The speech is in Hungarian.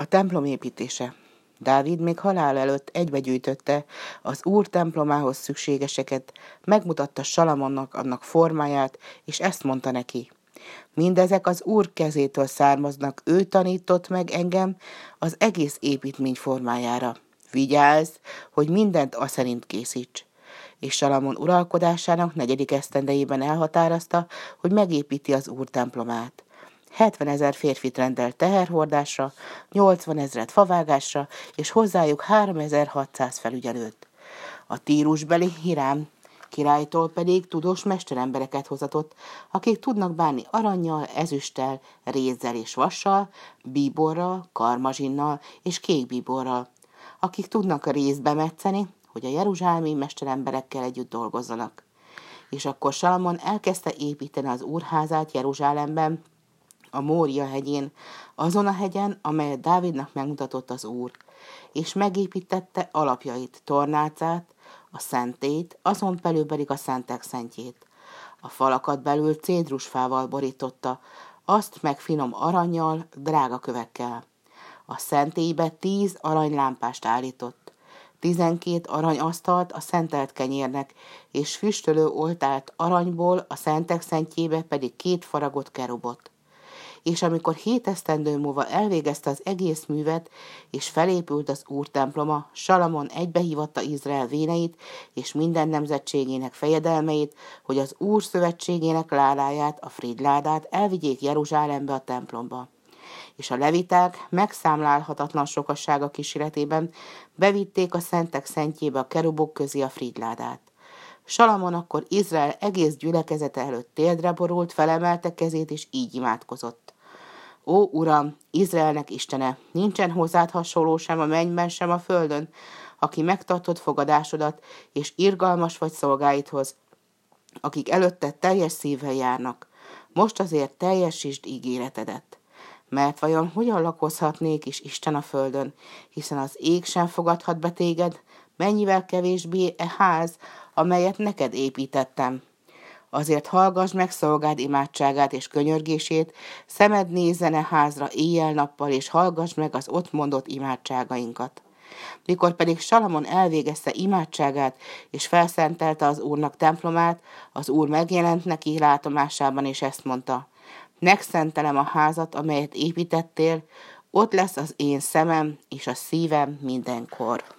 A templom építése. Dávid még halál előtt egybegyűjtötte az Úr templomához szükségeseket, megmutatta Salamonnak annak formáját, és ezt mondta neki. Mindezek az Úr kezétől származnak, ő tanított meg engem az egész építmény formájára. Vigyázz, hogy mindent a szerint készíts. És Salamon uralkodásának negyedik esztendejében elhatározta, hogy megépíti az Úr templomát. 70 ezer férfit rendelt teherhordásra, 80 ezeret favágásra, és hozzájuk 3600 felügyelőt. A tírusbeli Hirám királytól pedig tudós mesterembereket hozatott, akik tudnak bánni aranyjal, ezüsttel, rézzel és vassal, bíborral, karmazsinnal és kékbíborral, akik tudnak a részbe metszeni, hogy a jeruzsálmi mesteremberekkel együtt dolgozzanak. És akkor Salomon elkezdte építeni az úrházát Jeruzsálemben, a Mória hegyén, azon a hegyen, amelyet Dávidnak megmutatott az Úr, és megépítette alapjait, tornácát, a szentét, azon belül pedig a szentek szentjét. A falakat belül cédrusfával borította, azt meg finom aranyjal, drága kövekkel. A szentélybe tíz aranylámpást állított, tizenkét aranyasztalt a szentelt kenyérnek, és füstölő oltált aranyból, a szentek szentjébe pedig két faragott kerubot és amikor hét esztendő múlva elvégezte az egész művet, és felépült az Úr temploma, Salamon egybehívatta Izrael véneit és minden nemzetségének fejedelmeit, hogy az Úr szövetségének ládáját, a fridládát elvigyék Jeruzsálembe a templomba és a leviták megszámlálhatatlan sokassága kíséretében bevitték a szentek szentjébe a kerubok közé a fridládát. Salamon akkor Izrael egész gyülekezete előtt téldre borult, felemelte kezét, és így imádkozott. Ó, Uram, Izraelnek Istene, nincsen hozzád hasonló sem a mennyben, sem a földön, aki megtartott fogadásodat, és irgalmas vagy szolgáidhoz, akik előtte teljes szívvel járnak. Most azért teljesítsd ígéretedet. Mert vajon hogyan lakozhatnék is Isten a földön, hiszen az ég sem fogadhat be téged, mennyivel kevésbé e ház, amelyet neked építettem. Azért hallgass meg szolgád imádságát és könyörgését, szemed nézene házra éjjel-nappal, és hallgass meg az ott mondott imádságainkat. Mikor pedig Salamon elvégezte imádságát, és felszentelte az Úrnak templomát, az Úr megjelent neki látomásában, és ezt mondta, megszentelem a házat, amelyet építettél, ott lesz az én szemem és a szívem mindenkor.